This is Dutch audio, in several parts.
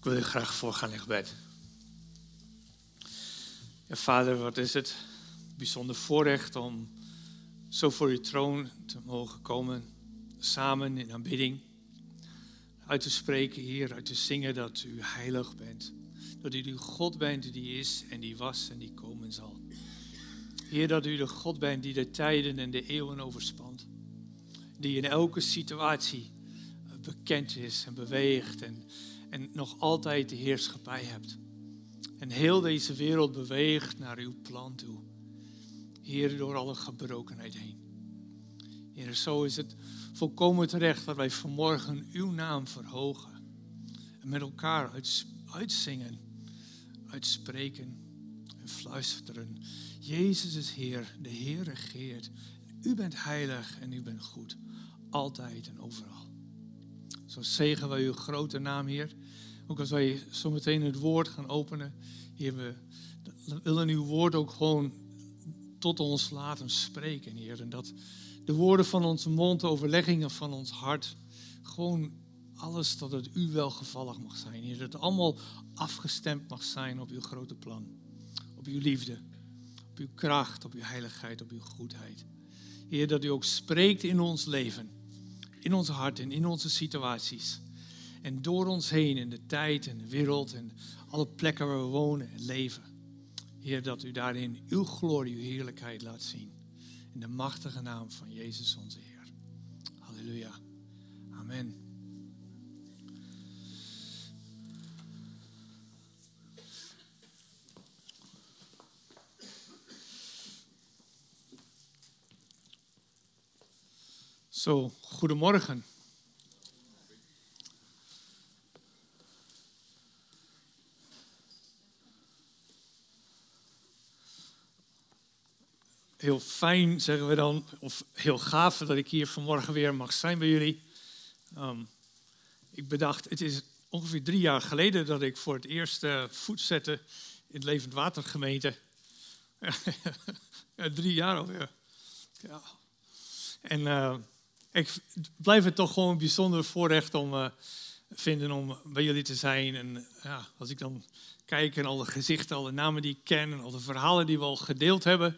Ik wil je graag voorgaan in gebed. Ja, vader, wat is het bijzonder voorrecht om zo voor uw troon te mogen komen, samen in aanbidding. Uit te spreken, Heer, uit te zingen dat u heilig bent. Dat u de God bent die is en die was en die komen zal. Heer, dat u de God bent die de tijden en de eeuwen overspant. Die in elke situatie bekend is en beweegt en, en nog altijd de heerschappij hebt. En heel deze wereld beweegt naar uw plan toe. Heer, door alle gebrokenheid heen. Heer, zo is het volkomen terecht dat wij vanmorgen uw naam verhogen. En met elkaar uitzingen, uitspreken en fluisteren. Jezus is Heer, de Heer regeert. U bent heilig en u bent goed, altijd en overal. Zo zegen wij uw grote naam, Heer. Ook als wij zometeen het woord gaan openen, Heer, we willen uw woord ook gewoon tot ons laten spreken, Heer. En dat de woorden van onze mond, de overleggingen van ons hart, gewoon alles dat het u welgevallig mag zijn, Heer. Dat het allemaal afgestemd mag zijn op uw grote plan, op uw liefde, op uw kracht, op uw heiligheid, op uw goedheid. Heer, dat u ook spreekt in ons leven, in ons hart en in onze situaties. En door ons heen in de tijd en de wereld en alle plekken waar we wonen en leven. Heer, dat u daarin uw glorie, uw heerlijkheid laat zien. In de machtige naam van Jezus onze Heer. Halleluja. Amen. Zo, goedemorgen. heel fijn, zeggen we dan, of heel gaaf dat ik hier vanmorgen weer mag zijn bij jullie. Um, ik bedacht, het is ongeveer drie jaar geleden dat ik voor het eerst uh, voet zette in het Levend Water gemeente. ja, drie jaar alweer. Ja. En uh, ik blijf het toch gewoon een bijzonder voorrecht om uh, vinden om bij jullie te zijn. En ja, als ik dan kijk en al de gezichten, al de namen die ik ken en al de verhalen die we al gedeeld hebben.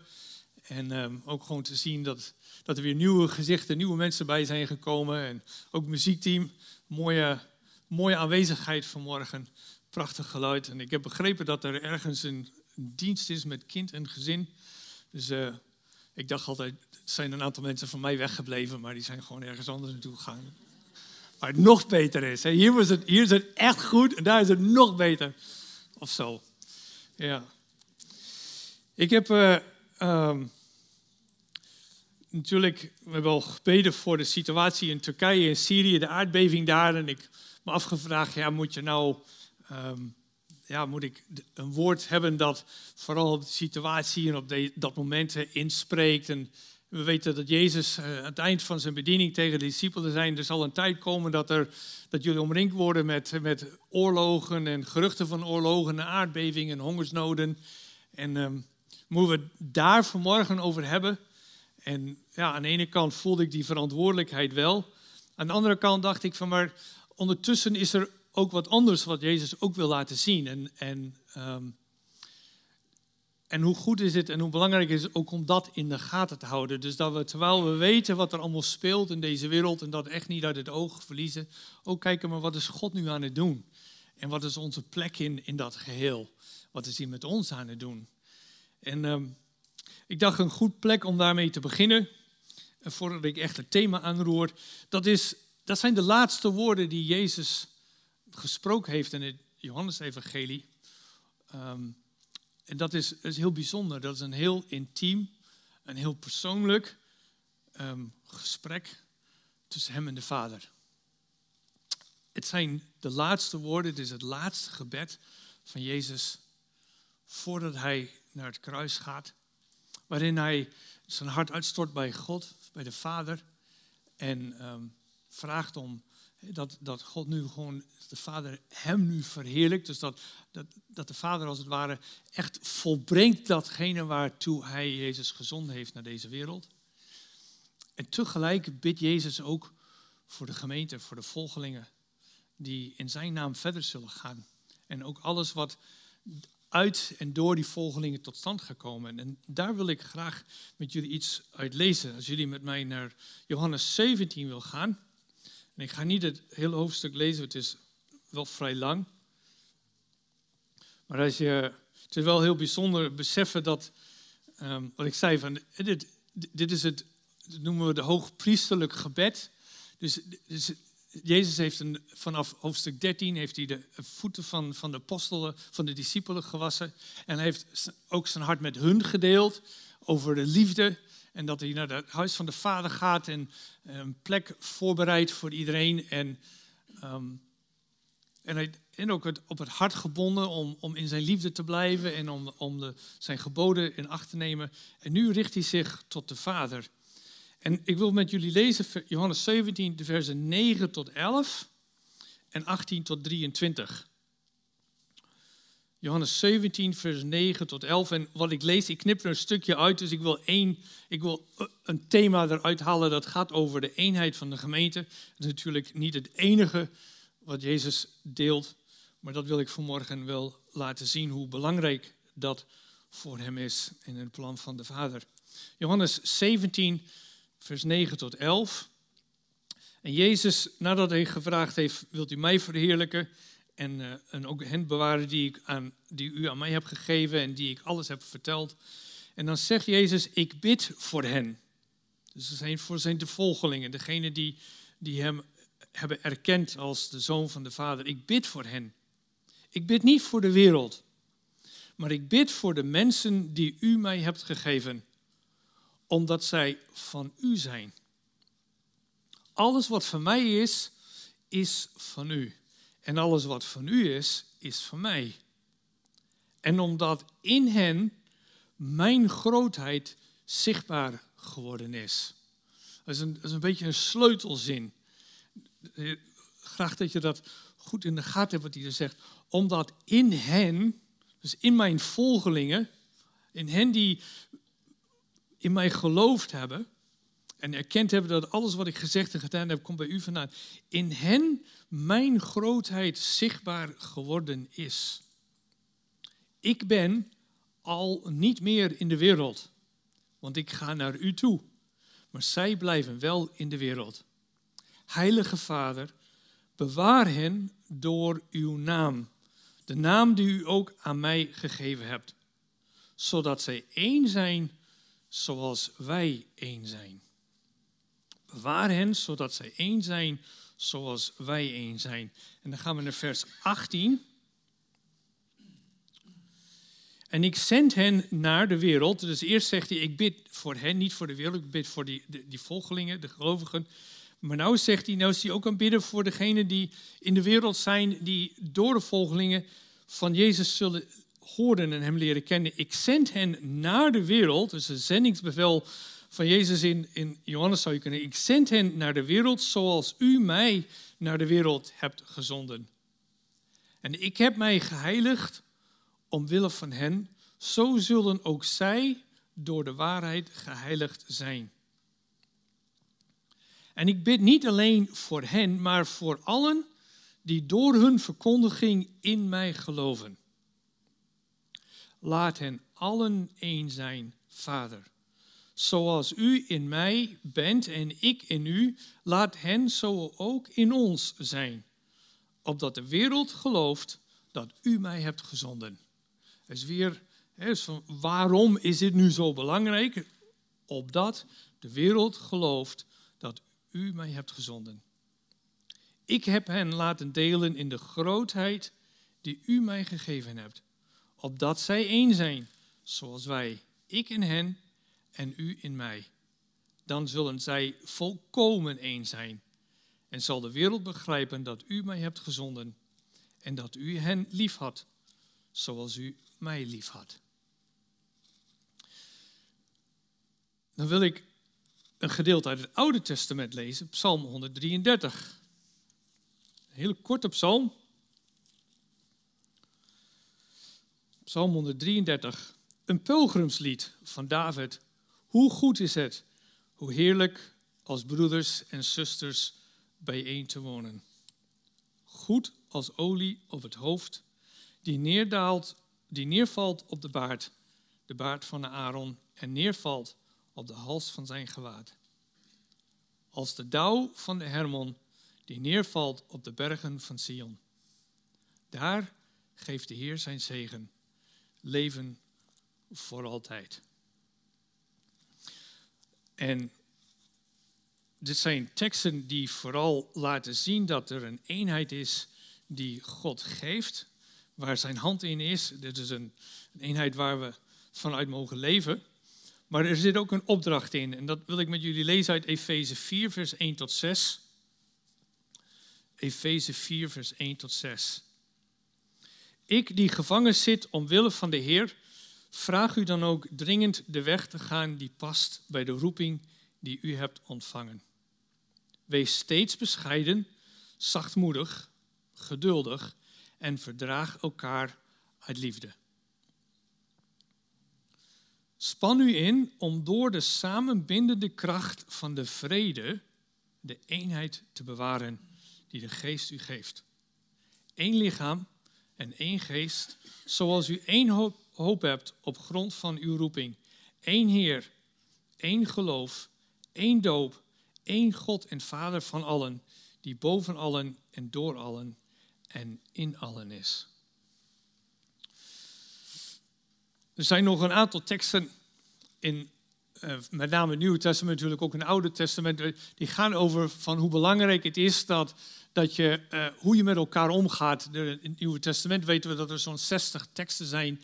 En um, ook gewoon te zien dat, dat er weer nieuwe gezichten, nieuwe mensen bij zijn gekomen. En ook muziekteam, mooie, mooie aanwezigheid vanmorgen. Prachtig geluid. En ik heb begrepen dat er ergens een, dienst is met kind en gezin. Dus uh, ik dacht altijd, zijn een aantal mensen van mij weggebleven, maar die zijn gewoon ergens anders naartoe gegaan. Maar het nog beter is. Hier, was het, hier is het echt goed en daar is het nog beter. Of zo. Ja. Ik heb uh, Um, natuurlijk, we hebben al gebeden voor de situatie in Turkije en Syrië, de aardbeving daar. En ik me afgevraagd, ja, moet je nou, um, ja, moet ik een woord hebben dat vooral de situatie en op dat moment inspreekt. En we weten dat Jezus uh, aan het eind van zijn bediening tegen de discipelen zijn. Er zal een tijd komen dat, er, dat jullie omringd worden met, met oorlogen en geruchten van oorlogen en aardbevingen en hongersnoden. En um, moeten we daar vanmorgen over hebben. En ja, aan de ene kant voelde ik die verantwoordelijkheid wel. Aan de andere kant dacht ik van, maar ondertussen is er ook wat anders wat Jezus ook wil laten zien. En, en, um, en hoe goed is het en hoe belangrijk is het ook om dat in de gaten te houden. Dus dat we, terwijl we weten wat er allemaal speelt in deze wereld en dat echt niet uit het oog verliezen, ook kijken, maar wat is God nu aan het doen? En wat is onze plek in, in dat geheel? Wat is hij met ons aan het doen? En um, ik dacht een goed plek om daarmee te beginnen, voordat ik echt het thema aanroer, dat, is, dat zijn de laatste woorden die Jezus gesproken heeft in het Johannesevangelie. Um, en dat is, is, heel bijzonder. Dat is een heel intiem, een heel persoonlijk um, gesprek tussen hem en de Vader. Het zijn de laatste woorden, het is het laatste gebed van Jezus voordat hij naar het kruis gaat. Waarin hij zijn hart uitstort bij God, bij de Vader. En um, vraagt om dat, dat God nu gewoon, de Vader hem nu verheerlijkt. Dus dat, dat, dat de Vader als het ware echt volbrengt datgene waartoe hij Jezus gezonden heeft naar deze wereld. En tegelijk bidt Jezus ook voor de gemeente, voor de volgelingen, die in zijn naam verder zullen gaan En ook alles wat uit en door die volgelingen tot stand gekomen. En daar wil ik graag met jullie iets uit lezen. Als jullie met mij naar Johannes 17 wil gaan. Ik ga niet het hele hoofdstuk lezen, het is wel vrij lang. Maar als je, het is wel heel bijzonder beseffen dat, ehm, wat ik zei, van, dit, dit is het, noemen we de hoogpriesterlijk gebed. Dus, dus Jezus heeft een, vanaf hoofdstuk 13 heeft hij de voeten van, van de apostelen, van de discipelen gewassen. En hij heeft ook zijn hart met hun gedeeld over de liefde. En dat hij naar het huis van de Vader gaat en een plek voorbereidt voor iedereen. En, um, en, hij, ook het, op het hart gebonden om, om in zijn liefde te blijven en om, om de, zijn geboden in acht te nemen. En nu richt hij zich tot de Vader. En ik wil met jullie lezen Johannes 17, de versen 9 tot 11 en 18 tot 23. Johannes 17, vers 9 tot 11. En wat ik lees, ik knip er een stukje uit, dus ik wil, één, ik wil een thema eruit halen dat gaat over de eenheid van de gemeente. Dat is natuurlijk niet het enige wat Jezus deelt, maar dat wil ik vanmorgen wel laten zien hoe belangrijk dat voor hem is in het plan van de Vader. Johannes 17, vers 9 tot 11. En Jezus, nadat hij gevraagd heeft, wilt u mij verheerlijken en, uh, en ook hen bewaren die, ik aan, die u aan mij hebt gegeven en die ik alles heb verteld. En dan zegt Jezus, ik bid voor hen. Dus dat zijn voor zijn de volgelingen, degene die, die hem hebben erkend als de zoon van de Vader. Ik bid voor hen. Ik bid niet voor de wereld, maar ik bid voor de mensen die u mij hebt gegeven omdat zij van u zijn. Alles wat van mij is, is van u. En alles wat van u is, is van mij. En omdat in hen mijn grootheid zichtbaar geworden is. Dat is een, dat is een beetje een sleutelzin. Graag dat je dat goed in de gaten hebt wat hij er zegt. Omdat in hen, dus in mijn volgelingen, in hen die in mij geloofd hebben en erkend hebben dat alles wat ik gezegd en gedaan heb, komt bij u vandaan. In hen mijn grootheid zichtbaar geworden is. Ik ben al niet meer in de wereld, want ik ga naar u toe. Maar zij blijven wel in de wereld. Heilige Vader, bewaar hen door uw naam, de naam die u ook aan mij gegeven hebt, zodat zij één zijn zoals wij één zijn. Bewaar hen zodat zij één zijn zoals wij één zijn. En dan gaan we naar vers 18. En ik zend hen naar de wereld. Dus eerst zegt hij, ik bid voor hen, niet voor de wereld. Ik bid voor die, die, volgelingen, de gelovigen. Maar nou zegt hij, nou is hij ook aan bidden voor degenen die in de wereld zijn, die door de volgelingen van Jezus zullen hoorden en hem leren kennen. Ik zend hen naar de wereld, dus een zendingsbevel van Jezus in, in Johannes zou je kunnen. Ik zend hen naar de wereld zoals u mij naar de wereld hebt gezonden. En ik heb mij geheiligd omwille van hen, zo zullen ook zij door de waarheid geheiligd zijn. En ik bid niet alleen voor hen, maar voor allen die door hun verkondiging in mij geloven. Laat hen allen één zijn, Vader. Zoals u in mij bent en ik in u, laat hen zo ook in ons zijn. Opdat de wereld gelooft dat u mij hebt gezonden. is weer, van, waarom is dit nu zo belangrijk? Opdat de wereld gelooft dat u mij hebt gezonden. Ik heb hen laten delen in de grootheid die u mij gegeven hebt opdat zij één zijn, zoals wij, ik in hen en u in mij. Dan zullen zij volkomen één zijn en zal de wereld begrijpen dat u mij hebt gezonden en dat u hen lief had, zoals u mij lief had. Dan wil ik een gedeelte uit het Oude Testament lezen, Psalm 133. Een hele korte psalm, Psalm 133, een pelgrimslied van David. Hoe goed is het, hoe heerlijk als broeders en zusters bijeen te wonen. Goed als olie op het hoofd die, neerdaalt, die neervalt op de baard, de baard van Aaron, en neervalt op de hals van zijn gewaad. Als de dauw van de Hermon die neervalt op de bergen van Sion. Daar geeft de Heer zijn zegen, leven voor altijd. En dit zijn teksten die vooral laten zien dat er een eenheid is die God geeft, waar zijn hand in is. Dit is een, een eenheid waar we vanuit mogen leven. Maar er zit ook een opdracht in. En dat wil ik met jullie lezen uit Efeze 4, vers 1 tot 6. Efeze 4, vers 1 tot 6. Ik die gevangen zit omwille van de Heer, vraag u dan ook dringend de weg te gaan die past bij de roeping die u hebt ontvangen. Wees steeds bescheiden, zachtmoedig, geduldig en verdraag elkaar uit liefde. Span u in om door de samenbindende kracht van de vrede de eenheid te bewaren die de geest u geeft. Eén lichaam en één geest, zoals u één hoop, hoop hebt op grond van uw roeping. Eén Heer, één geloof, één doop, één God en Vader van allen, die boven allen en door allen en in allen is. Er zijn nog een aantal teksten in uh, met name het Nieuwe Testament, natuurlijk ook in het Oude Testament, eh, die gaan over van hoe belangrijk het is dat, dat je, uh, hoe je met elkaar omgaat. in het Nieuwe Testament weten we dat er zo'n 60 teksten zijn,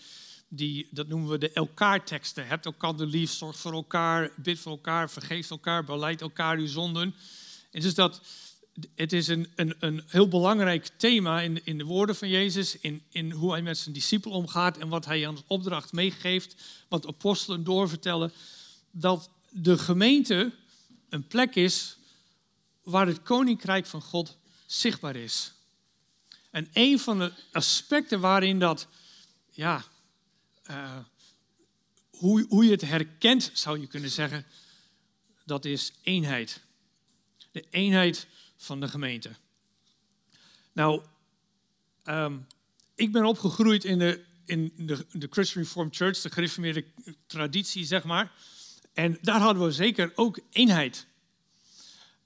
die, dat noemen we de elkaar-teksten. Hebt elkaar de lief, zorg voor elkaar, bid voor elkaar, vergeef elkaar, beleid elkaar uw zonden. En dus dat, het is een, een, een heel belangrijk thema in, in de woorden van Jezus, in, in hoe hij met zijn discipel omgaat en wat hij aan opdracht meegeeft, wat apostelen doorvertellen dat de gemeente een plek is waar het koninkrijk van God zichtbaar is. En een van de aspecten waarin dat, ja, uh, hoe, hoe je het herkent, zou je kunnen zeggen, dat is eenheid. De eenheid van de gemeente. Nou, um, ik ben opgegroeid in de, in de, de Christian Reformed Church, de gereformeerde traditie, zeg maar. En daar hadden we zeker ook eenheid.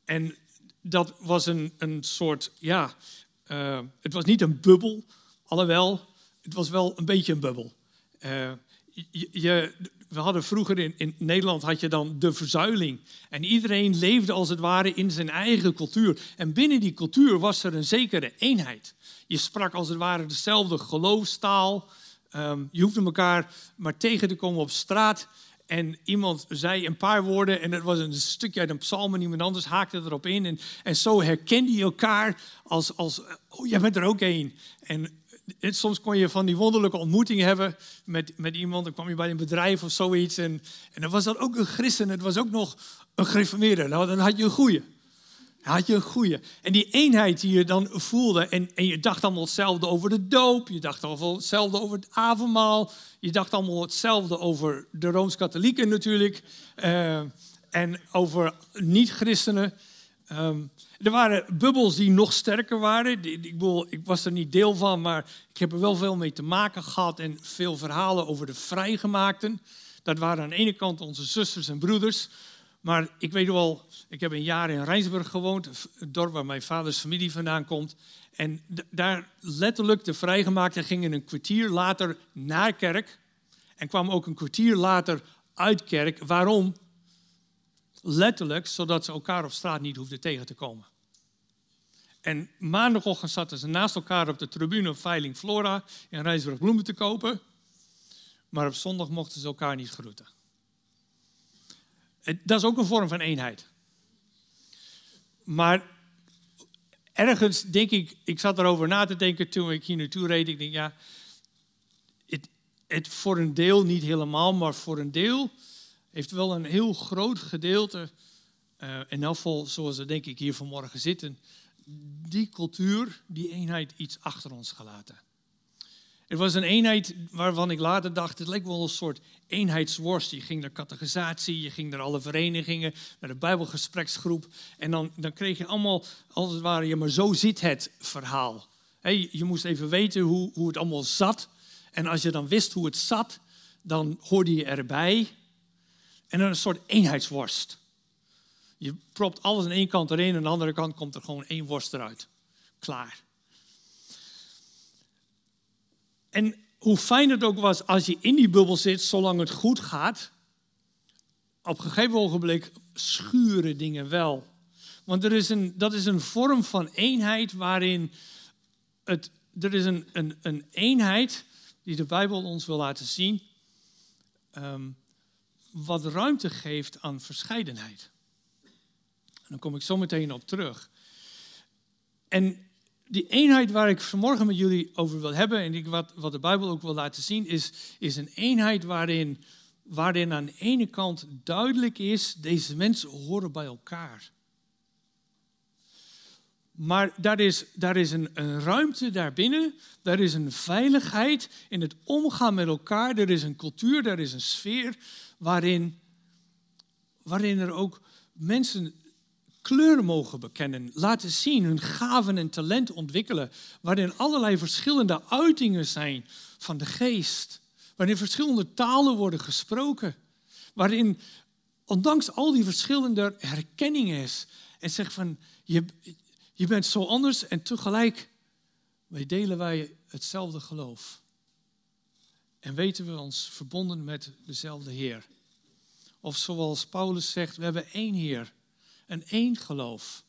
En dat was een, een soort, ja, uh, het was niet een bubbel, alhoewel, het was wel een beetje een bubbel. Uh, je, we hadden vroeger in, in Nederland had je dan de verzuiling. En iedereen leefde als het ware in zijn eigen cultuur. En binnen die cultuur was er een zekere eenheid. Je sprak als het ware dezelfde geloofstaal. Um, je hoefde elkaar maar tegen te komen op straat. En iemand zei een paar woorden en het was een stukje uit een psalm en iemand anders haakte erop in. En, en zo herkende je elkaar als, als, oh jij bent er ook één. En soms kon je van die wonderlijke ontmoetingen hebben met, met iemand. Dan kwam je bij een bedrijf of zoiets en, en dan was dat ook een christen. Het was ook nog een gereformeerde. Nou, dan had je een goeie had je een goede. En die eenheid die je dan voelde, en, en je dacht allemaal hetzelfde over de doop, je dacht allemaal hetzelfde over het avondmaal, je dacht allemaal hetzelfde over de Rooms-Katholieken natuurlijk, uh, en over niet-christenen. Um, er waren bubbels die nog sterker waren. Ik, bedoel, ik was er niet deel van, maar ik heb er wel veel mee te maken gehad en veel verhalen over de vrijgemaakten. Dat waren aan de ene kant onze zusters en broeders, maar ik weet wel, ik heb een jaar in Rijnsburg gewoond, het dorp waar mijn vaders familie vandaan komt. En daar letterlijk de vrijgemaakten gingen een kwartier later naar kerk. En kwamen ook een kwartier later uit kerk. Waarom? Letterlijk, zodat ze elkaar op straat niet hoefden tegen te komen. En maandagochtend zaten ze naast elkaar op de tribune op Veiling Flora in Rijnsburg bloemen te kopen. Maar op zondag mochten ze elkaar niet groeten. Dat is ook een vorm van eenheid. Maar ergens denk ik, ik zat erover na te denken toen ik hier naartoe reed. Ik denk, ja, het, het voor een deel niet helemaal, maar voor een deel heeft wel een heel groot gedeelte, uh, in elk geval zoals we denk ik hier vanmorgen zitten, die cultuur, die eenheid iets achter ons gelaten. Het was een eenheid waarvan ik later dacht, het leek wel een soort eenheidsworst. Je ging naar catechisatie, je ging naar alle verenigingen, naar de bijbelgespreksgroep. En dan, dan kreeg je allemaal, als het ware, ja maar zo zit het verhaal. Je moest even weten hoe, hoe het allemaal zat. En als je dan wist hoe het zat, dan hoorde je erbij. En dan een soort eenheidsworst. Je propt alles aan één kant erin en aan de andere kant komt er gewoon één worst eruit. Klaar. En hoe fijn het ook was als je in die bubbel zit, zolang het goed gaat, op een gegeven ogenblik schuren dingen wel. Want er is een, dat is een vorm van eenheid waarin het, er is een, een, een eenheid die de Bijbel ons wil laten zien, um, wat ruimte geeft aan verscheidenheid. Daar kom ik zo meteen op terug. En die eenheid waar ik vanmorgen met jullie over wil hebben en wat, wat de Bijbel ook wil laten zien, is, is een eenheid waarin, waarin aan de ene kant duidelijk is, deze mensen horen bij elkaar. Maar daar is, daar is een, een ruimte daarbinnen, daar is een veiligheid in het omgaan met elkaar, er is een cultuur, er is een sfeer waarin, waarin er ook mensen kleur mogen bekennen, laten zien, hun gaven en talent ontwikkelen, waarin allerlei verschillende uitingen zijn van de geest, waarin verschillende talen worden gesproken, waarin ondanks al die verschillende herkenning is en zegt van je, je bent zo anders en tegelijk wij delen wij hetzelfde geloof. En weten we ons verbonden met dezelfde Heer. Of zoals Paulus zegt, we hebben één Heer en één geloof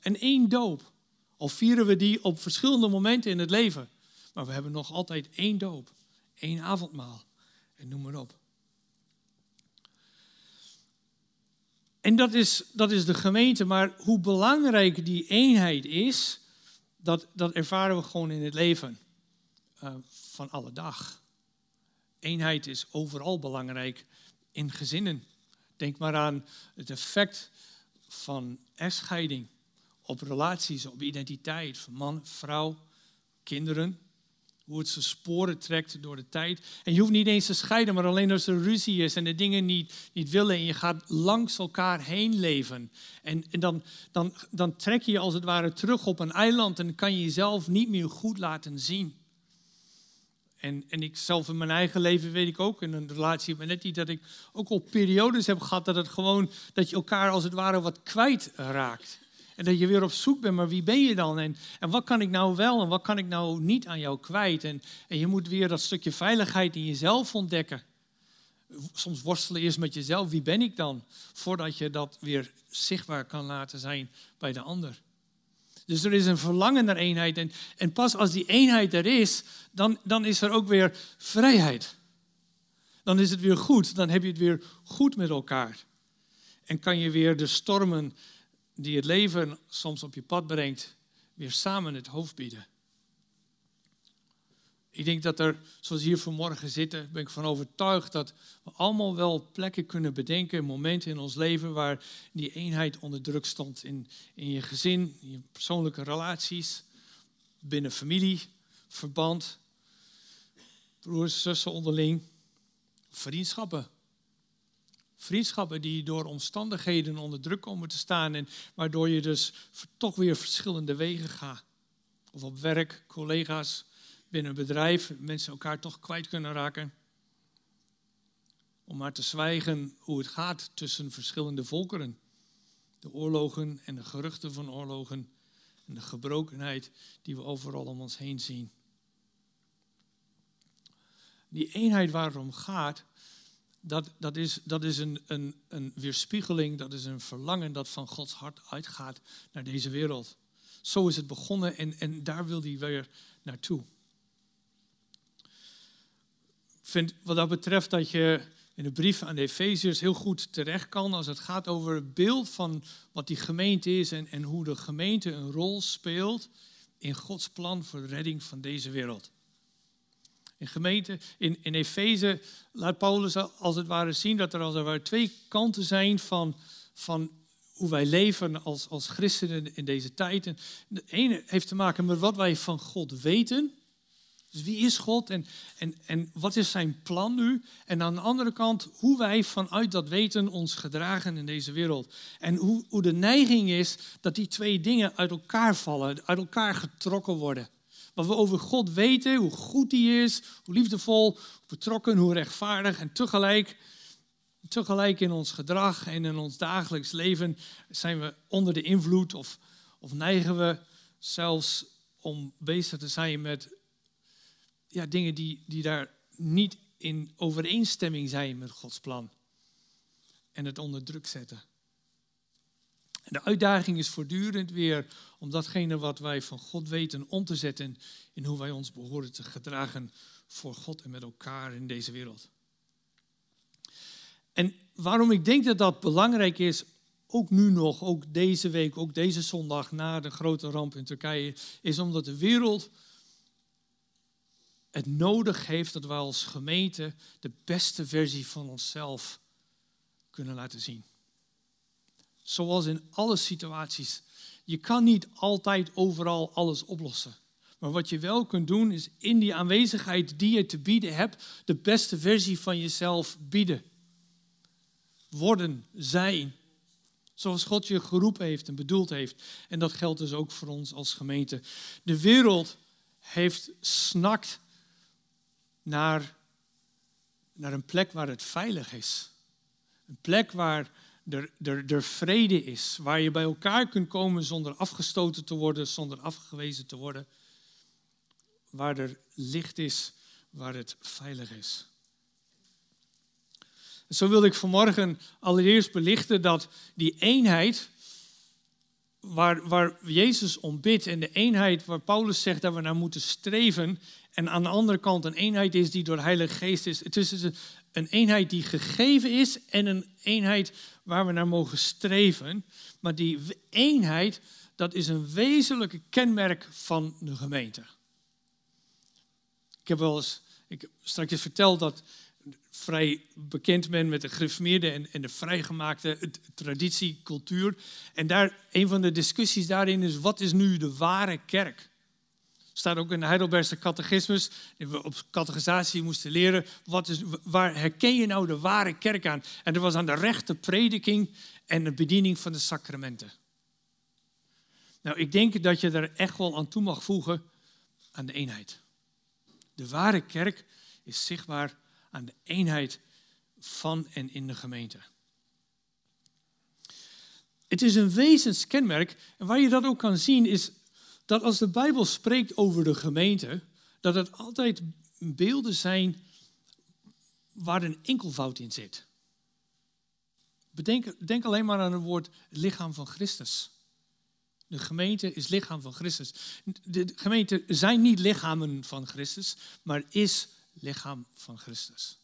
en één doop. Al vieren we die op verschillende momenten in het leven. Maar we hebben nog altijd één doop, één avondmaal en noem maar op. En dat is, dat is de gemeente, maar hoe belangrijk die eenheid is, dat, dat ervaren we gewoon in het leven uh, van alle dag. Eenheid is overal belangrijk in gezinnen. Denk maar aan het effect van echtscheiding op relaties, op identiteit van man, vrouw, kinderen. Hoe het zijn sporen trekt door de tijd. En je hoeft niet eens te scheiden, maar alleen als er ruzie is en de dingen niet, niet willen. En je gaat langs elkaar heen leven. En, en dan, dan, dan trek je je als het ware terug op een eiland en kan je jezelf niet meer goed laten zien. En, en ik zelf in mijn eigen leven weet ik ook, in een relatie met Nettie, dat ik ook al periodes heb gehad dat het gewoon, dat je elkaar als het ware wat kwijt raakt. En dat je weer op zoek bent, maar wie ben je dan? En, en wat kan ik nou wel en wat kan ik nou niet aan jou kwijt? En, en je moet weer dat stukje veiligheid in jezelf ontdekken. Soms worstelen eerst met jezelf, wie ben ik dan? Voordat je dat weer zichtbaar kan laten zijn bij de ander. Dus er is een verlangen naar eenheid. En, en pas als die eenheid er is, dan, dan is er ook weer vrijheid. Dan is het weer goed. Dan heb je het weer goed met elkaar. En kan je weer de stormen die het leven soms op je pad brengt, weer samen het hoofd bieden. Ik denk dat er, zoals hier vanmorgen zitten, ben ik van overtuigd dat we allemaal wel plekken kunnen bedenken, momenten in ons leven waar die eenheid onder druk stond. In, in je gezin, in je persoonlijke relaties, binnen familie, verband, broers, zussen onderling, vriendschappen. Vriendschappen die door omstandigheden onder druk komen te staan en waardoor je dus toch weer verschillende wegen gaat. Of op werk, collega's, binnen een bedrijf mensen elkaar toch kwijt kunnen raken. Om maar te zwijgen hoe het gaat tussen verschillende volkeren. De oorlogen en de geruchten van oorlogen en de gebrokenheid die we overal om ons heen zien. Die eenheid waar het om gaat, dat, dat is, dat is een, een, een weerspiegeling, dat is een verlangen dat van Gods hart uitgaat naar deze wereld. Zo is het begonnen en, en daar wil hij weer naartoe vind wat dat betreft dat je in de brief aan de heel goed terecht kan als het gaat over het beeld van wat die gemeente is en, en hoe de gemeente een rol speelt in Gods plan voor de redding van deze wereld. In gemeente, in, in Efeze laat Paulus als het ware zien dat er als er ware twee kanten zijn van, van hoe wij leven als, als christenen in deze tijd. De ene heeft te maken met wat wij van God weten. Dus wie is God en, en, en wat is zijn plan nu? En aan de andere kant hoe wij vanuit dat weten ons gedragen in deze wereld. En hoe, hoe de neiging is dat die twee dingen uit elkaar vallen, uit elkaar getrokken worden. Wat we over God weten, hoe goed hij is, hoe liefdevol, hoe betrokken, hoe rechtvaardig en tegelijk, tegelijk in ons gedrag en in ons dagelijks leven zijn we onder de invloed of, of neigen we zelfs om bezig te zijn met ja, dingen die, die daar niet in overeenstemming zijn met Gods plan. En het onder druk zetten. En de uitdaging is voortdurend weer om datgene wat wij van God weten om te zetten in hoe wij ons behoren te gedragen voor God en met elkaar in deze wereld. En waarom ik denk dat dat belangrijk is, ook nu nog, ook deze week, ook deze zondag na de grote ramp in Turkije, is omdat de wereld het nodig heeft dat wij als gemeente de beste versie van onszelf kunnen laten zien. Zoals in alle situaties. Je kan niet altijd overal alles oplossen. Maar wat je wel kunt doen, is in die aanwezigheid die je te bieden hebt, de beste versie van jezelf bieden. Worden, zijn. Zoals God je geroepen heeft en bedoeld heeft. En dat geldt dus ook voor ons als gemeente. De wereld heeft snakt naar, naar een plek waar het veilig is. Een plek waar er, er, er vrede is, waar je bij elkaar kunt komen zonder afgestoten te worden, zonder afgewezen te worden. Waar er licht is, waar het veilig is. Zo wil ik vanmorgen allereerst belichten dat die eenheid waar, waar Jezus om bidt en de eenheid waar Paulus zegt dat we naar moeten streven en aan de andere kant een eenheid is die door de Heilige Geest is. Het is dus een eenheid die gegeven is en een eenheid waar we naar mogen streven. Maar die eenheid, dat is een wezenlijke kenmerk van de gemeente. Ik heb wel eens, ik straks verteld dat vrij bekend ben met de gereformeerde en, en de vrijgemaakte traditie, cultuur. En daar, een van de discussies daarin is, wat is nu de ware kerk? Staat ook in de Heidelbergse catechismus, die we op catechisatie moesten leren. Wat is, waar herken je nou de ware kerk aan? En dat was aan de rechte prediking en de bediening van de sacramenten. Nou, ik denk dat je er echt wel aan toe mag voegen aan de eenheid. De ware kerk is zichtbaar aan de eenheid van en in de gemeente. Het is een wezenskenmerk en waar je dat ook kan zien is dat als de Bijbel spreekt over de gemeente, dat het altijd beelden zijn waar een enkelvoud in zit. Bedenk, denk alleen maar aan het woord lichaam van Christus. De gemeente is lichaam van Christus. De gemeente zijn niet lichamen van Christus, maar is lichaam van Christus.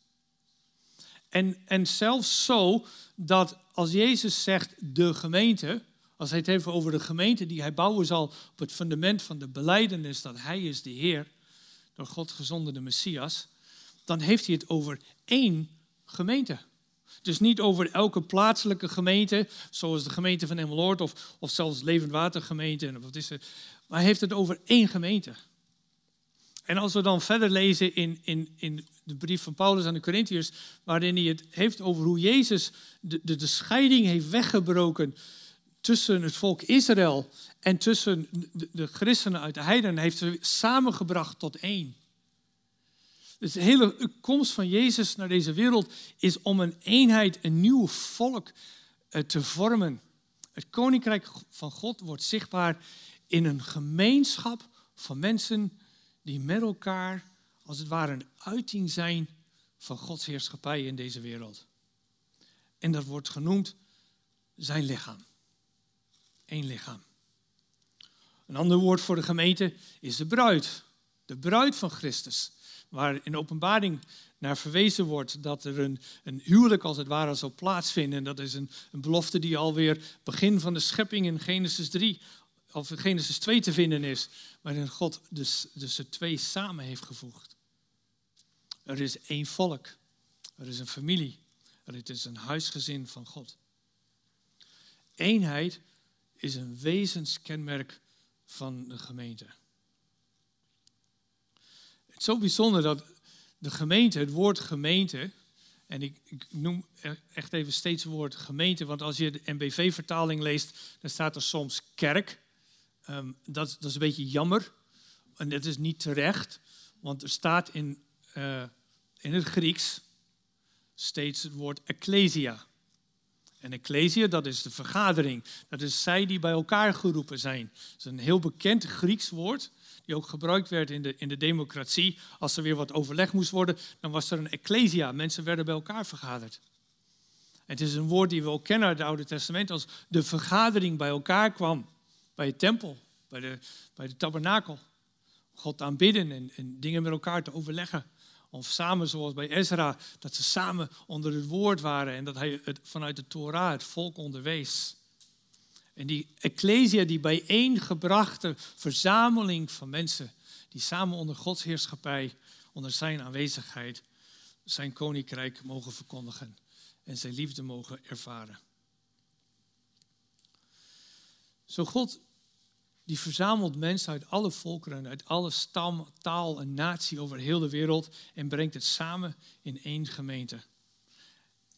En, en zelfs zo dat als Jezus zegt de gemeente, als hij het heeft over de gemeente die hij bouwen zal op het fundament van de beleidenis dat hij is de Heer, door God gezonden de Messias, dan heeft hij het over één gemeente. Dus niet over elke plaatselijke gemeente, zoals de gemeente van Emmeloord of, of zelfs Levend Watergemeente. En wat is het, maar hij heeft het over één gemeente. En als we dan verder lezen in, in, in de brief van Paulus aan de Corinthiërs, waarin hij het heeft over hoe Jezus de, de, de scheiding heeft weggebroken tussen het volk Israël en tussen de, christenen uit de heidenen, heeft ze samengebracht tot één. Dus de hele komst van Jezus naar deze wereld is om een eenheid, een nieuw volk eh, te vormen. Het koninkrijk van God wordt zichtbaar in een gemeenschap van mensen die met elkaar, als het ware, een uiting zijn van Gods heerschappij in deze wereld. En dat wordt genoemd zijn lichaam. Eén lichaam. Een ander woord voor de gemeente is de bruid. De bruid van Christus. Waar in openbaring naar verwezen wordt dat er een, een huwelijk als het ware zal plaatsvinden. En dat is een, een belofte die alweer begin van de schepping in Genesis 3 of Genesis 2 te vinden is, waarin God dus, dus de twee samen heeft gevoegd. Er is één volk, er is een familie, er is een huisgezin van God. Eenheid is een wezenskenmerk van de gemeente. Het is zo bijzonder dat de gemeente, het woord gemeente, en ik, ik, noem echt even steeds het woord gemeente, want als je de NBV-vertaling leest, dan staat er soms kerk. Ehm, dat, dat, is een beetje jammer, en dat is niet terecht, want er staat in, uh, in het Grieks steeds het woord ecclesia. En ecclesia, dat is de vergadering. Dat is zij die bij elkaar geroepen zijn. Dat is een heel bekend Grieks woord, die ook gebruikt werd in de, in de democratie. Als er weer wat overleg moest worden, dan was er een ecclesia. Mensen werden bij elkaar vergaderd. Het is een woord die we ook kennen uit het Oude Testament als de vergadering bij elkaar kwam. Bij het tempel, bij de, bij de tabernakel. God aanbidden en, en dingen met elkaar te overleggen. Of samen, zoals bij Ezra, dat ze samen onder het woord waren en dat hij het, vanuit de Torah het volk onderwees. En die ecclesia, die bijeengebrachte verzameling van mensen, die samen onder Gods heerschappij, onder zijn aanwezigheid, zijn koninkrijk mogen verkondigen en zijn liefde mogen ervaren. Zo God die verzamelt mensen uit alle volkeren, uit alle stam, taal en natie over heel de wereld en brengt het samen in één gemeente.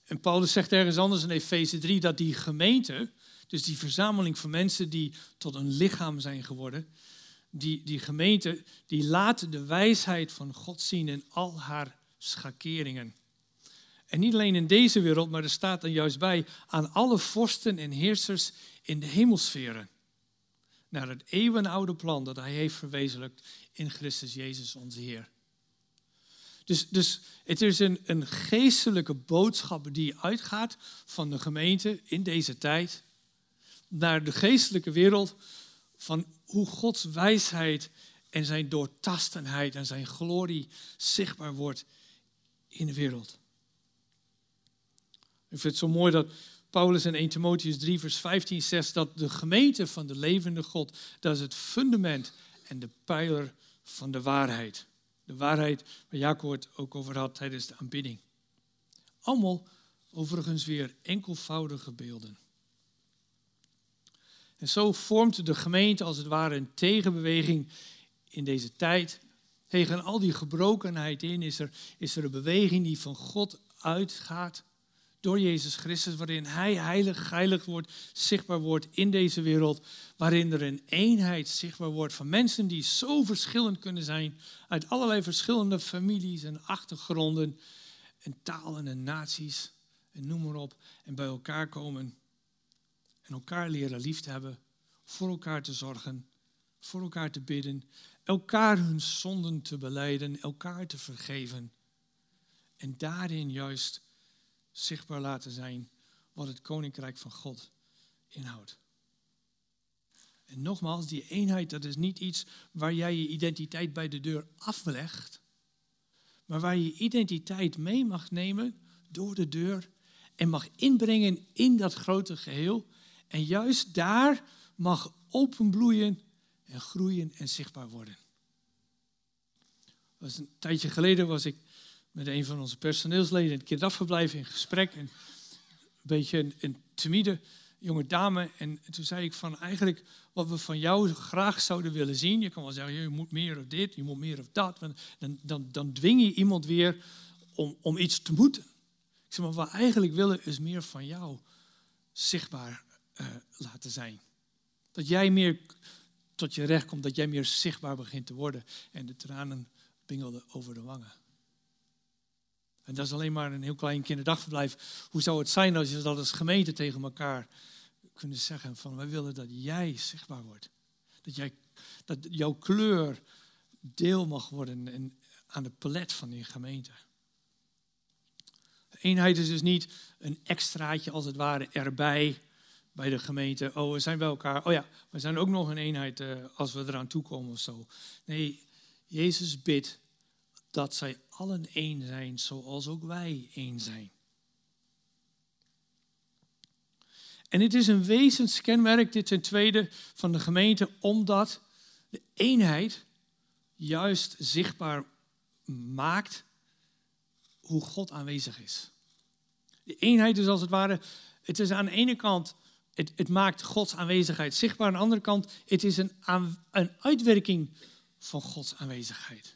En Paulus zegt ergens anders in Efeze 3 dat die gemeente, dus die verzameling van mensen die tot een lichaam zijn geworden, die, die gemeente, die laat de wijsheid van God zien in al haar schakeringen. En niet alleen in deze wereld, maar er staat dan juist bij aan alle vorsten en heersers in de hemelsferen naar het eeuwenoude plan dat hij heeft verwezenlijkt in Christus Jezus onze Heer. Dus, dus het is een, een geestelijke boodschap die uitgaat van de gemeente in deze tijd naar de geestelijke wereld van hoe Gods wijsheid en zijn doortastenheid en zijn glorie zichtbaar wordt in de wereld. Ik vind het zo mooi dat Paulus in 1 Timotheus 3, vers 15 zegt dat de gemeente van de levende God, dat is het fundament en de pijler van de waarheid. De waarheid waar Jacob het ook over had tijdens de aanbidding. Allemaal overigens weer enkelvoudige beelden. En zo vormt de gemeente als het ware een tegenbeweging in deze tijd. Tegen al die gebrokenheid in is er, is er een beweging die van God uitgaat door Jezus Christus, waarin Hij heilig, heilig wordt, zichtbaar wordt in deze wereld, waarin er een eenheid zichtbaar wordt van mensen die zo verschillend kunnen zijn, uit allerlei verschillende families en achtergronden en talen en naties en noem maar op, en bij elkaar komen en elkaar leren lief te hebben, voor elkaar te zorgen, voor elkaar te bidden, elkaar hun zonden te beleiden, elkaar te vergeven. En daarin juist zichtbaar laten zijn wat het koninkrijk van God inhoudt. En nogmaals, die eenheid, dat is niet iets waar jij je identiteit bij de deur aflegt, maar waar je identiteit mee mag nemen door de deur en mag inbrengen in dat grote geheel. En juist daar mag openbloeien en groeien en zichtbaar worden. Was een tijdje geleden was ik met een van onze personeelsleden in het kindafverblijf in gesprek. En een beetje een, timide jonge dame. En toen zei ik van eigenlijk wat we van jou graag zouden willen zien. Je kan wel zeggen, je moet meer of dit, je moet meer of dat. Dan, dan, dan dwing je iemand weer om, om iets te moeten. Ik zeg maar, wat we eigenlijk willen is meer van jou zichtbaar uh, laten zijn. Dat jij meer tot je recht komt, dat jij meer zichtbaar begint te worden. En de tranen bingelden over de wangen. En dat is alleen maar een heel klein kinderdagverblijf. Hoe zou het zijn als je dat als gemeente tegen elkaar kunnen zeggen van wij willen dat jij zichtbaar wordt. Dat, jij, dat jouw kleur deel mag worden en aan de palet van die gemeente. eenheid is dus niet een extraatje als het ware erbij bij de gemeente. Oh, we zijn bij elkaar. Oh ja, we zijn ook nog een eenheid uh, als we eraan toekomen of zo. Nee, Jezus bidt dat zij allen één zijn, zoals ook wij één zijn. En het is een wezenskenmerk, dit ten tweede, van de gemeente, omdat de eenheid juist zichtbaar maakt hoe God aanwezig is. De eenheid is als het ware, het is aan de ene kant, het, het maakt Gods aanwezigheid zichtbaar. Aan de andere kant, het is een, een uitwerking van Gods aanwezigheid.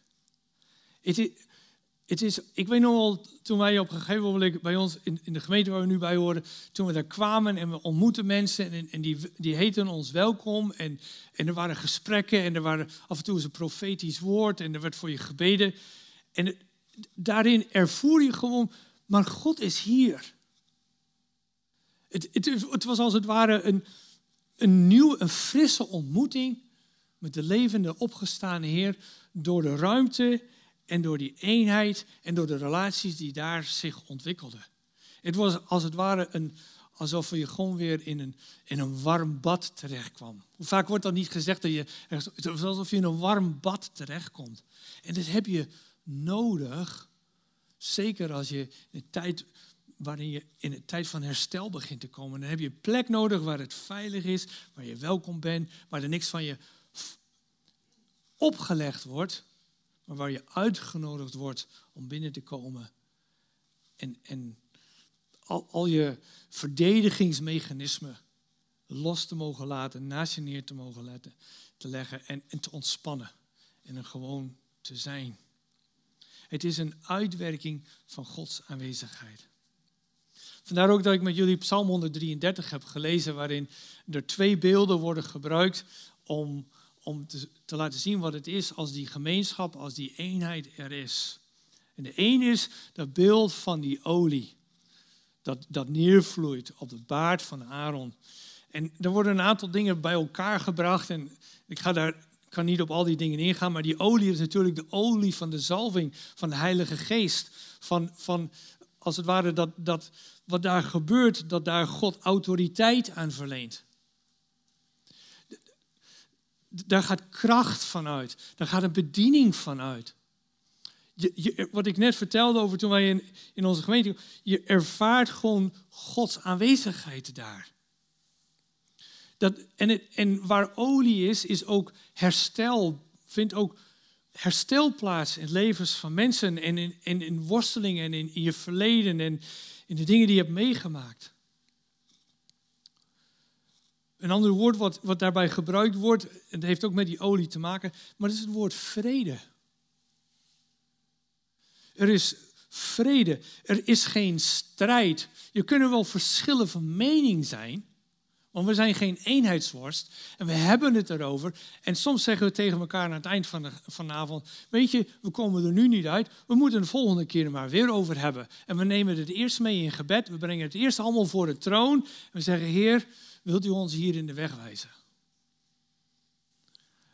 Het is, is, ik weet nog wel, toen wij op een gegeven moment bij ons in, in de gemeente waar we nu bij horen, toen we daar kwamen en we ontmoetten mensen en, en die, die heten ons welkom en, en er waren gesprekken en er waren af en toe eens een profetisch woord en er werd voor je gebeden. En daarin ervoer je gewoon, maar God is hier. Het, het, het was als het ware een, een nieuwe, een frisse ontmoeting met de levende, opgestane Heer door de ruimte en door die eenheid en door de relaties die daar zich ontwikkelden. Het was als het ware een, alsof je gewoon weer in een, in een warm bad terechtkwam. Hoe vaak wordt dat niet gezegd dat je, het was alsof je in een warm bad terechtkomt. En dat heb je nodig, zeker als je in de tijd waarin je in een tijd van herstel begint te komen. Dan heb je een plek nodig waar het veilig is, waar je welkom bent, waar er niks van je opgelegd wordt, maar waar je uitgenodigd wordt om binnen te komen. En, en al, al je verdedigingsmechanismen los te mogen laten, naast je neer te mogen letten, te leggen en, en te ontspannen. En er gewoon te zijn. Het is een uitwerking van Gods aanwezigheid. Vandaar ook dat ik met jullie Psalm 133 heb gelezen, waarin er twee beelden worden gebruikt om om te, te, laten zien wat het is als die gemeenschap, als die eenheid er is. En de een is dat beeld van die olie, dat, dat neervloeit op de baard van Aaron. En er worden een aantal dingen bij elkaar gebracht en ik ga daar kan niet op al die dingen ingaan, maar die olie is natuurlijk de olie van de zalving van de Heilige Geest. Van, van als het ware dat, dat wat daar gebeurt, dat daar God autoriteit aan verleent. Daar gaat kracht van uit. Daar gaat een bediening van uit. Je, wat ik net vertelde over toen wij in, in onze gemeente, je ervaart gewoon Gods aanwezigheid daar. Dat, en, het, en waar olie is, is ook herstel. Vindt ook herstel plaats in levens van mensen en in, in, in worstelingen en in, in je verleden en in de dingen die je hebt meegemaakt. Een ander woord wat, wat daarbij gebruikt wordt, het heeft ook met die olie te maken, maar dat is het woord vrede. Er is vrede, er is geen strijd. Je kunt wel verschillen van mening zijn, want we zijn geen eenheidsworst en we hebben het erover. En soms zeggen we tegen elkaar aan het eind van de, vanavond, weet je, we komen er nu niet uit, we moeten de volgende keer er maar weer over hebben. En we nemen het eerst mee in gebed, we brengen het eerst allemaal voor de troon. En we zeggen, Heer, wilt u ons hier in de weg wijzen?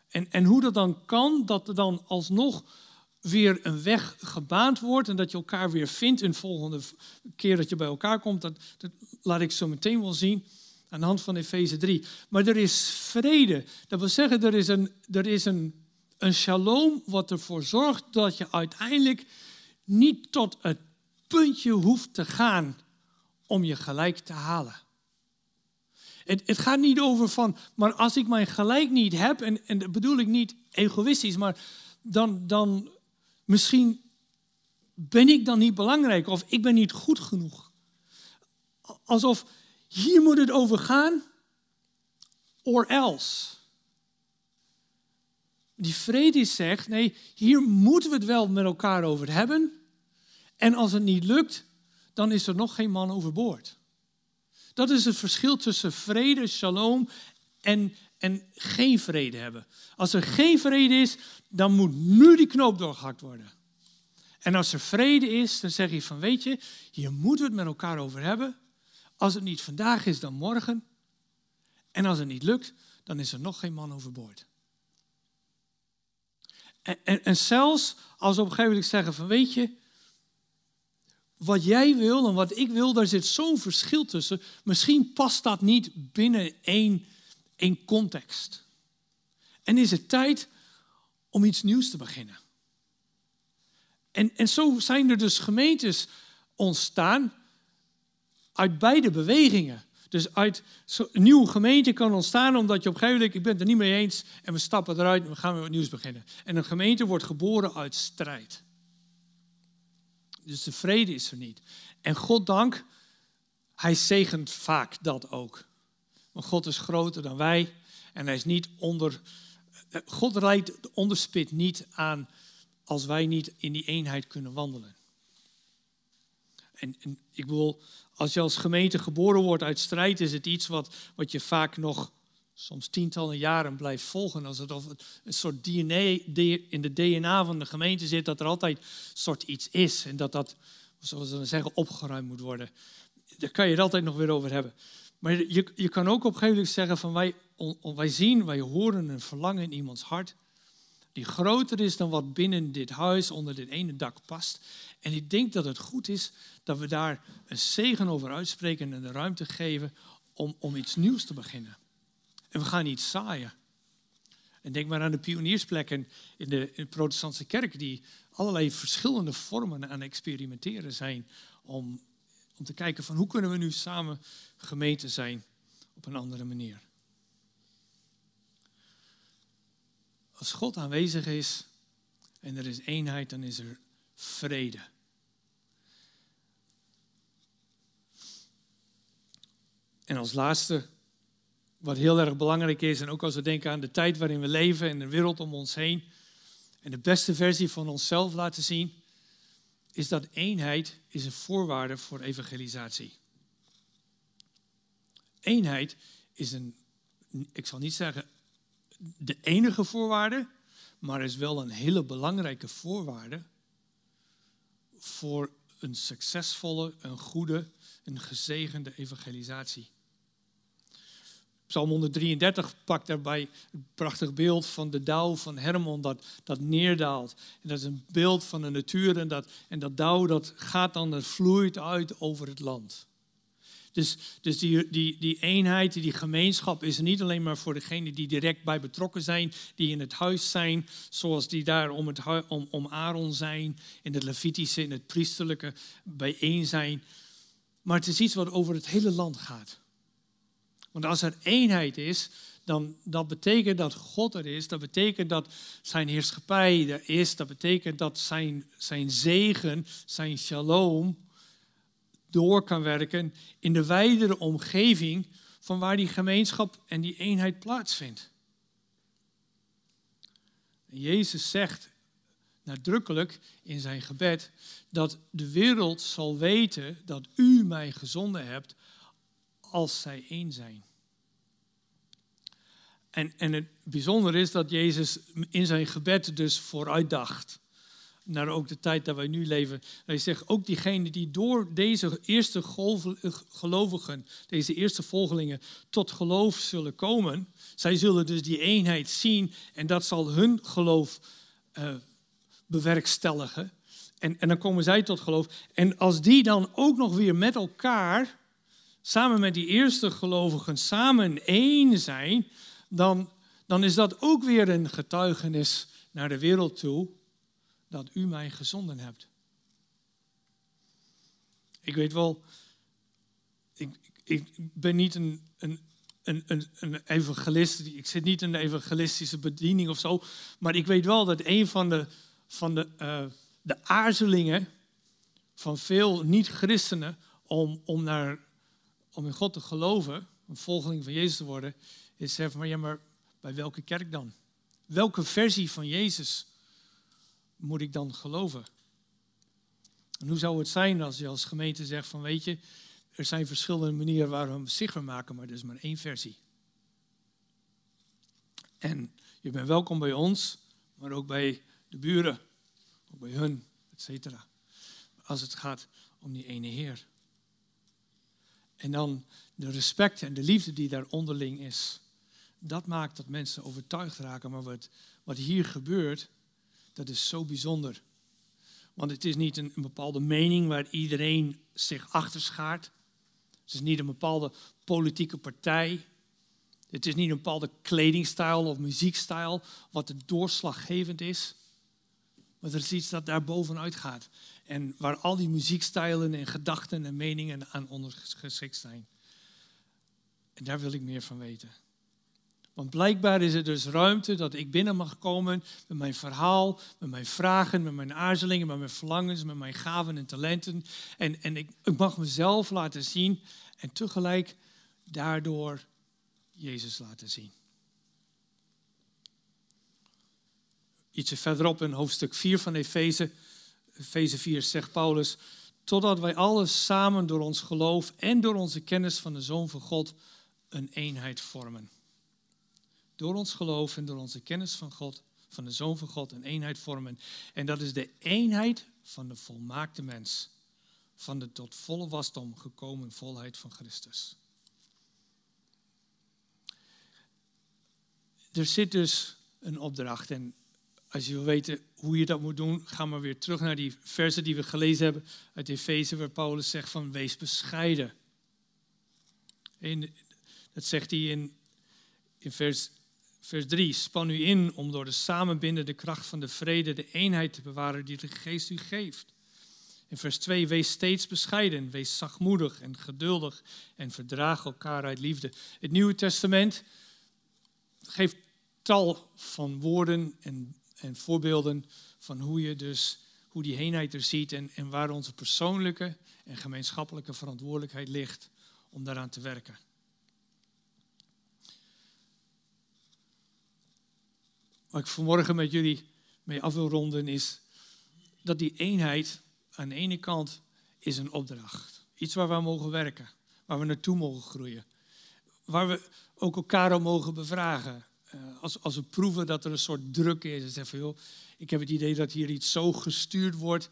En, en hoe dat dan kan, dat er dan alsnog weer een weg gebaand wordt en dat je elkaar weer vindt een volgende keer dat je bij elkaar komt, dat, dat laat ik zo meteen wel zien aan de hand van Efeze 3. Maar er is vrede. Dat wil zeggen, er is een, er is een, een shalom wat ervoor zorgt dat je uiteindelijk niet tot het puntje hoeft te gaan om je gelijk te halen. Het, het, gaat niet over van, maar als ik mijn gelijk niet heb, en, en dat bedoel ik niet egoïstisch, maar dan, dan misschien ben ik dan niet belangrijk of ik ben niet goed genoeg. Alsof hier moet het over gaan, or else. Die vrede zegt, nee, hier moeten we het wel met elkaar over hebben. En als het niet lukt, dan is er nog geen man overboord. Dat is het verschil tussen vrede, shalom en, en geen vrede hebben. Als er geen vrede is, dan moet nu die knoop doorgehakt worden. En als er vrede is, dan zeg je van weet je, hier moeten we het met elkaar over hebben. Als het niet vandaag is, dan morgen. En als het niet lukt, dan is er nog geen man overboord. En, en, en zelfs als we op een gegeven moment zeggen van weet je, wat jij wil en wat ik wil, daar zit zo'n verschil tussen. Misschien past dat niet binnen één, één context. En is het tijd om iets nieuws te beginnen. En, en zo zijn er dus gemeentes ontstaan uit beide bewegingen. Dus uit een nieuwe gemeente kan ontstaan omdat je op een gegeven moment, ik ben het er niet mee eens en we stappen eruit en we gaan weer wat nieuws beginnen. En een gemeente wordt geboren uit strijd. Dus de vrede is er niet. En God dank, hij zegent vaak dat ook. Want God is groter dan wij en hij is niet onder. God rijdt de onderspit niet aan als wij niet in die eenheid kunnen wandelen. En, ik bedoel, als je als gemeente geboren wordt uit strijd, is het iets wat, wat je vaak nog soms tientallen jaren blijft volgen. Als het een soort DNA in de DNA van de gemeente zit, dat er altijd een soort iets is. En dat dat, zoals we zeggen, opgeruimd moet worden. Daar kan je het altijd nog weer over hebben. Maar je, je kan ook op een gegeven moment zeggen van wij, wij zien, wij horen een verlangen in iemands hart. Die groter is dan wat binnen dit huis onder dit ene dak past. En ik denk dat het goed is dat we daar een zegen over uitspreken en de ruimte geven om, om iets nieuws te beginnen. En we gaan niet zaaien. En denk maar aan de pioniersplekken in de, in de protestantse kerk, die allerlei verschillende vormen aan experimenteren zijn om, om te kijken van hoe kunnen we nu samen gemeente zijn op een andere manier. Als God aanwezig is en er is eenheid, dan is er vrede. En als laatste, wat heel erg belangrijk is, en ook als we denken aan de tijd waarin we leven en de wereld om ons heen, en de beste versie van onszelf laten zien, is dat eenheid is een voorwaarde voor evangelisatie. Eenheid is een, ik zal niet zeggen de enige voorwaarde, maar is wel een hele belangrijke voorwaarde voor een succesvolle, een goede, een gezegende evangelisatie. Psalm 133 pakt daarbij een prachtig beeld van de dauw van Hermon dat, dat neerdaalt. En dat is een beeld van de natuur en dat, en dat dauw dat gaat dan, dat vloeit uit over het land. Dus, dus die, die, die eenheid, die gemeenschap is niet alleen maar voor degenen die direct bij betrokken zijn, die in het huis zijn, zoals die daar om, het, om, om Aaron zijn, in het Levitische, in het priesterlijke bijeen zijn. Maar het is iets wat over het hele land gaat. Want als er eenheid is, dan dat betekent dat God er is. Dat betekent dat zijn heerschappij er is. Dat betekent dat zijn, zijn zegen, zijn shalom door kan werken in de wijdere omgeving van waar die gemeenschap en die eenheid plaatsvindt. Jezus zegt nadrukkelijk in zijn gebed dat de wereld zal weten dat u mij gezonden hebt als zij één zijn. En, en het bijzondere is dat Jezus in zijn gebed dus vooruitdacht naar ook de tijd dat wij nu leven. Hij zegt ook diegenen die door deze eerste gelovigen, deze eerste volgelingen, tot geloof zullen komen. Zij zullen dus die eenheid zien en dat zal hun geloof uh, bewerkstelligen. En, en dan komen zij tot geloof. En als die dan ook nog weer met elkaar, samen met die eerste gelovigen, samen één zijn, dan, dan is dat ook weer een getuigenis naar de wereld toe dat u mij gezonden hebt. Ik weet wel, ik, ik ben niet een, een, een, een, evangelist, ik zit niet in de evangelistische bediening of zo, maar ik weet wel dat een van de, van de, uh, de aarzelingen van veel niet-christenen om, om, naar, om in God te geloven, een volgeling van Jezus te worden, is zeggen, maar ja, maar bij welke kerk dan? Welke versie van Jezus moet ik dan geloven? En hoe zou het zijn als je als gemeente zegt van weet je, er zijn verschillende manieren waar we zichtbaar maken, maar er is maar één versie. En je bent welkom bij ons, maar ook bij de buren, ook bij hun, et cetera. Als het gaat om die ene Heer. En dan de respect en de liefde die daar onderling is. Dat maakt dat mensen overtuigd raken. Maar wat, wat hier gebeurt, dat is zo bijzonder. Want het is niet een, een bepaalde mening waar iedereen zich achter schaart. Het is niet een bepaalde politieke partij. Het is niet een bepaalde kledingstijl of muziekstijl wat het doorslaggevend is. Maar er is iets dat daar bovenuit gaat. En waar al die muziekstijlen en gedachten en meningen aan ondergeschikt zijn. En daar wil ik meer van weten. Want blijkbaar is er dus ruimte dat ik binnen mag komen met mijn verhaal, met mijn vragen, met mijn aarzelingen, met mijn verlangens, met mijn gaven en talenten. En, en ik, ik mag mezelf laten zien en tegelijk daardoor Jezus laten zien. ietsje verderop in hoofdstuk 4 van Efeze, Efeze 4 zegt Paulus, totdat wij alles samen door ons geloof en door onze kennis van de Zoon van God een eenheid vormen. Door ons geloof en door onze kennis van God, van de Zoon van God, een eenheid vormen. En dat is de eenheid van de volmaakte mens, van de tot volle wasdom gekomen volheid van Christus. Er zit dus een opdracht en als je wil weten hoe je dat moet doen, ga maar weer terug naar die versen die we gelezen hebben uit Efeze, waar Paulus zegt van wees bescheiden. En dat zegt hij in, in vers, vers 3. Span u in om door de samenbindende kracht van de vrede de eenheid te bewaren die de geest u geeft. In vers 2, wees steeds bescheiden, wees zachtmoedig en geduldig en verdraag elkaar uit liefde. Het Nieuwe Testament geeft tal van woorden en en voorbeelden van hoe je dus hoe die eenheid er ziet en, en waar onze persoonlijke en gemeenschappelijke verantwoordelijkheid ligt om daaraan te werken. Wat ik vanmorgen met jullie mee af wil ronden is dat die eenheid aan de ene kant is een opdracht. Iets waar we mogen werken, waar we naartoe mogen groeien. Waar we ook elkaar om mogen bevragen. Eh, als, als we proeven dat er een soort druk is en zeggen van joh, ik heb het idee dat hier iets zo gestuurd wordt.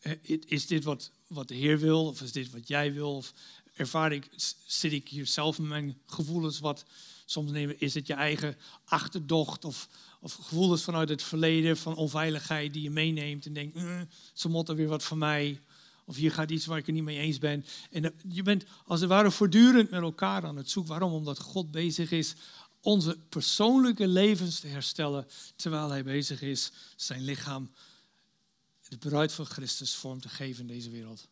Eh, is dit wat, wat de Heer wil of is dit wat jij wil? Of ervaar ik, zit ik hier zelf in mijn gevoelens wat soms is het je eigen achterdocht of, of gevoelens vanuit het verleden van onveiligheid die je meeneemt en denkt, mm, ze motten weer wat van mij. Of hier gaat iets waar ik het niet mee eens ben. En je bent als het ware voortdurend met elkaar aan het zoeken. Waarom? Omdat God bezig is onze persoonlijke levens te herstellen terwijl hij bezig is zijn lichaam, de bruid van Christus, vorm te geven in deze wereld.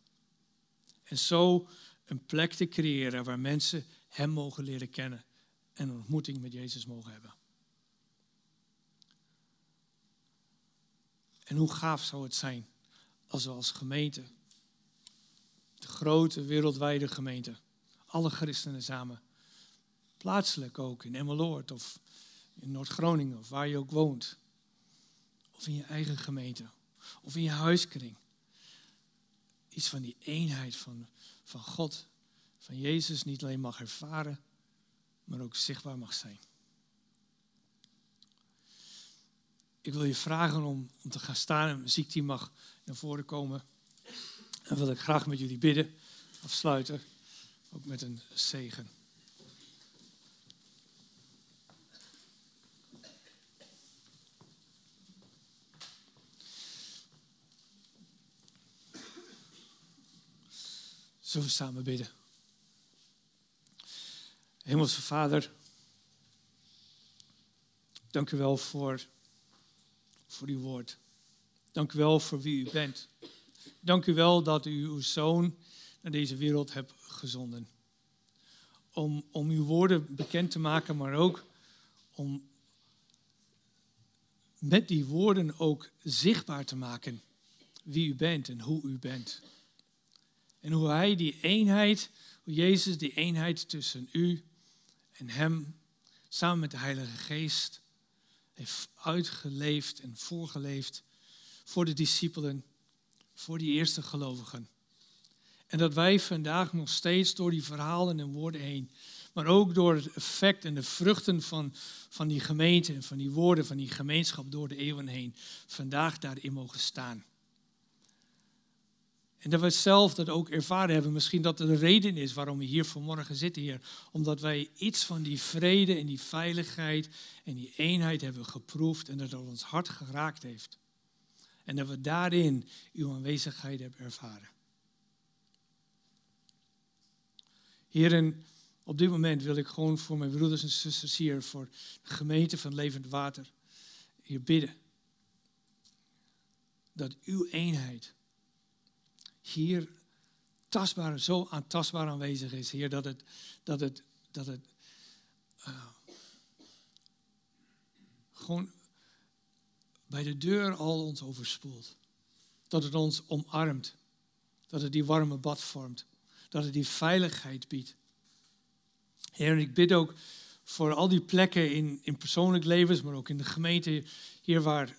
En zo een plek te creëren waar mensen hem mogen leren kennen en een ontmoeting met Jezus mogen hebben. En hoe gaaf zou het zijn als we als gemeente, de grote wereldwijde gemeente, alle christenen samen, Plaatselijk ook, in Emmeloord of in Noord-Groningen of waar je ook woont. Of in je eigen gemeente. Of in je huiskring. Iets van die eenheid van, van God, van Jezus niet alleen mag ervaren, maar ook zichtbaar mag zijn. Ik wil je vragen om, om te gaan staan en de muziekteam mag naar voren komen. En wil ik graag met jullie bidden, afsluiten, ook met een zegen. Zullen we samen bidden? Hemelse Vader, dank u wel voor, voor uw woord. Dank u wel voor wie u bent. Dank u wel dat u uw zoon naar deze wereld hebt gezonden. Om, om uw woorden bekend te maken, maar ook om met die woorden ook zichtbaar te maken wie u bent en hoe u bent. En hoe hij die eenheid, hoe Jezus die eenheid tussen u en hem, samen met de Heilige Geest, heeft uitgeleefd en voorgeleefd voor de discipelen, voor die eerste gelovigen. En dat wij vandaag nog steeds door die verhalen en woorden heen, maar ook door het effect en de vruchten van, van die gemeente en van die woorden, van die gemeenschap door de eeuwen heen, vandaag daarin mogen staan. En dat we zelf dat ook ervaren hebben. Misschien dat de reden is waarom we hier vanmorgen zitten, Heer. Omdat wij iets van die vrede en die veiligheid en die eenheid hebben geproefd en dat het ons hart geraakt heeft. En dat we daarin uw aanwezigheid hebben ervaren. Heren, op dit moment wil ik gewoon voor mijn broeders en zusters hier, voor de gemeente van Levend Water, hier bidden. Dat uw eenheid hier tastbaar, zo aantastbaar aanwezig is, Heer, dat het, dat het, dat het uh, gewoon bij de deur al ons overspoelt. Dat het ons omarmt. Dat het die warme bad vormt. Dat het die veiligheid biedt. Heer, ik bid ook voor al die plekken in, in persoonlijk levens, maar ook in de gemeente hier waar,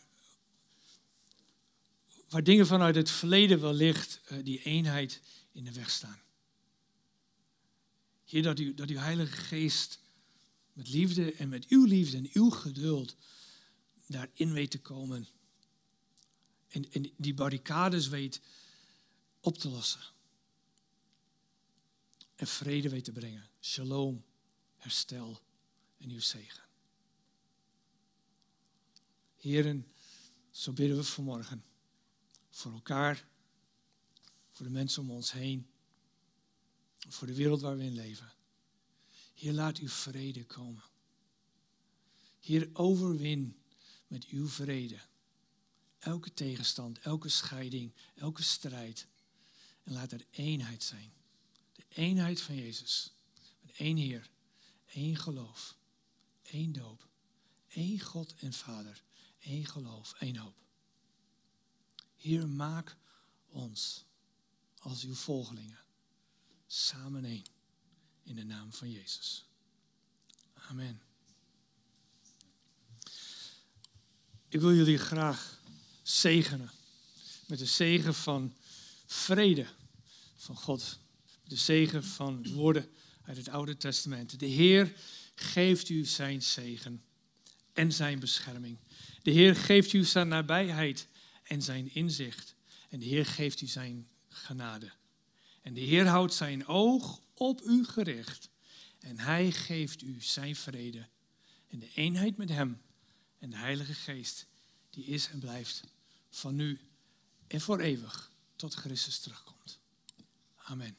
waar dingen vanuit het verleden wellicht uh, die eenheid in de weg staan. Heer, dat, u, dat uw Heilige Geest met liefde en met uw liefde en uw geduld daarin weet te komen. En, en die barricades weet op te lossen. En vrede weet te brengen. Shalom, herstel en uw zegen. Heren, zo bidden we vanmorgen. Voor elkaar, voor de mensen om ons heen, voor de wereld waar we in leven. Heer, laat uw vrede komen. Heer, overwin met uw vrede. Elke tegenstand, elke scheiding, elke strijd. En laat er eenheid zijn. De eenheid van Jezus. Met één Heer, één geloof, één doop, één God en Vader, één geloof, één hoop. Heer, maak ons als uw volgelingen samen één. In de naam van Jezus. Amen. Ik wil jullie graag zegenen. Met de zegen van vrede van God. De zegen van woorden uit het Oude Testament. De Heer geeft u zijn zegen en zijn bescherming. De Heer geeft u zijn nabijheid en zijn inzicht. En de Heer geeft u zijn genade. En de Heer houdt zijn oog op u gericht. En hij geeft u zijn vrede en de eenheid met hem en de Heilige Geest, die is en blijft van nu en voor eeuwig tot Christus terugkomt. Amen.